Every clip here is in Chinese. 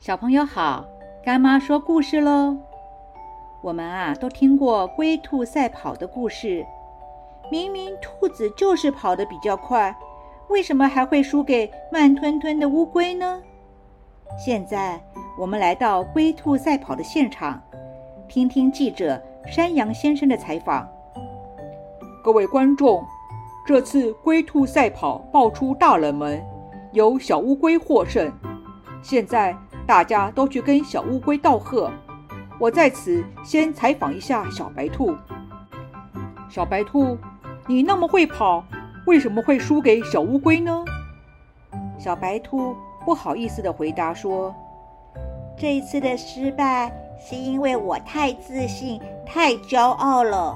小朋友好，干妈说故事喽。我们啊都听过龟兔赛跑的故事，明明兔子就是跑得比较快，为什么还会输给慢吞吞的乌龟呢？现在我们来到龟兔赛跑的现场，听听记者山羊先生的采访。各位观众，这次龟兔赛跑爆出大冷门，由小乌龟获胜。现在。大家都去跟小乌龟道贺。我在此先采访一下小白兔。小白兔，你那么会跑，为什么会输给小乌龟呢？小白兔不好意思地回答说：“这一次的失败是因为我太自信、太骄傲了，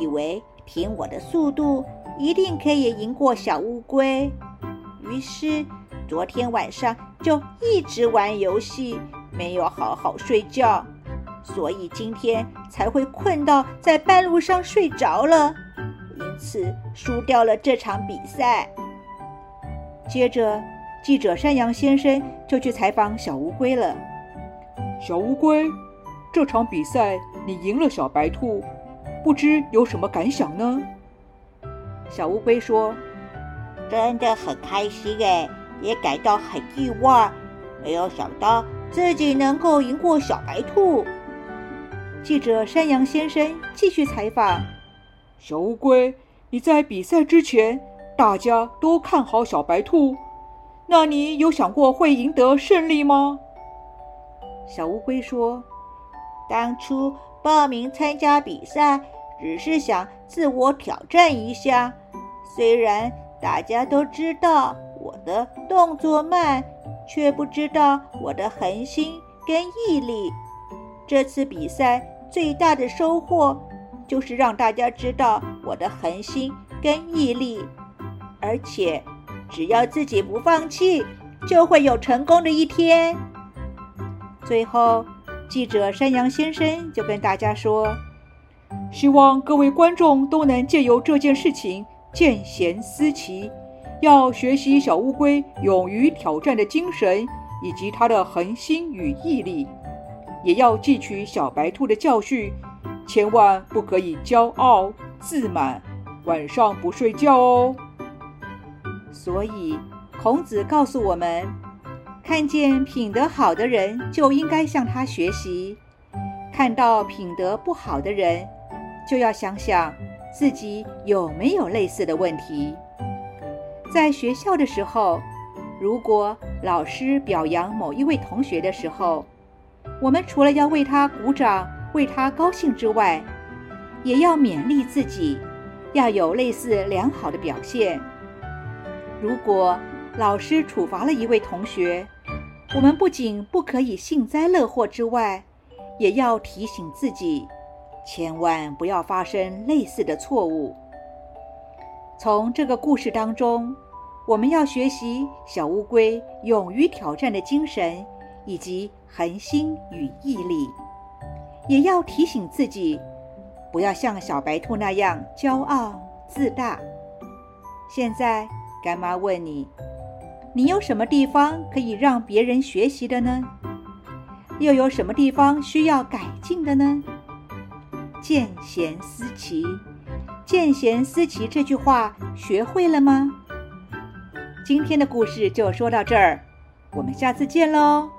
以为凭我的速度一定可以赢过小乌龟，于是。”昨天晚上就一直玩游戏，没有好好睡觉，所以今天才会困到在半路上睡着了，因此输掉了这场比赛。接着，记者山羊先生就去采访小乌龟了。小乌龟，这场比赛你赢了小白兔，不知有什么感想呢？小乌龟说：“真的很开心哎。”也感到很意外，没有想到自己能够赢过小白兔。记者山羊先生继续采访：小乌龟，你在比赛之前，大家都看好小白兔，那你有想过会赢得胜利吗？小乌龟说：“当初报名参加比赛，只是想自我挑战一下，虽然大家都知道。”我的动作慢，却不知道我的恒心跟毅力。这次比赛最大的收获，就是让大家知道我的恒心跟毅力。而且，只要自己不放弃，就会有成功的一天。最后，记者山羊先生就跟大家说：“希望各位观众都能借由这件事情见贤思齐。”要学习小乌龟勇于挑战的精神，以及它的恒心与毅力，也要汲取小白兔的教训，千万不可以骄傲自满，晚上不睡觉哦。所以，孔子告诉我们：看见品德好的人，就应该向他学习；看到品德不好的人，就要想想自己有没有类似的问题。在学校的时候，如果老师表扬某一位同学的时候，我们除了要为他鼓掌、为他高兴之外，也要勉励自己，要有类似良好的表现。如果老师处罚了一位同学，我们不仅不可以幸灾乐祸之外，也要提醒自己，千万不要发生类似的错误。从这个故事当中。我们要学习小乌龟勇于挑战的精神，以及恒心与毅力，也要提醒自己，不要像小白兔那样骄傲自大。现在，干妈问你：你有什么地方可以让别人学习的呢？又有什么地方需要改进的呢？见贤思齐，见贤思齐这句话学会了吗？今天的故事就说到这儿，我们下次见喽。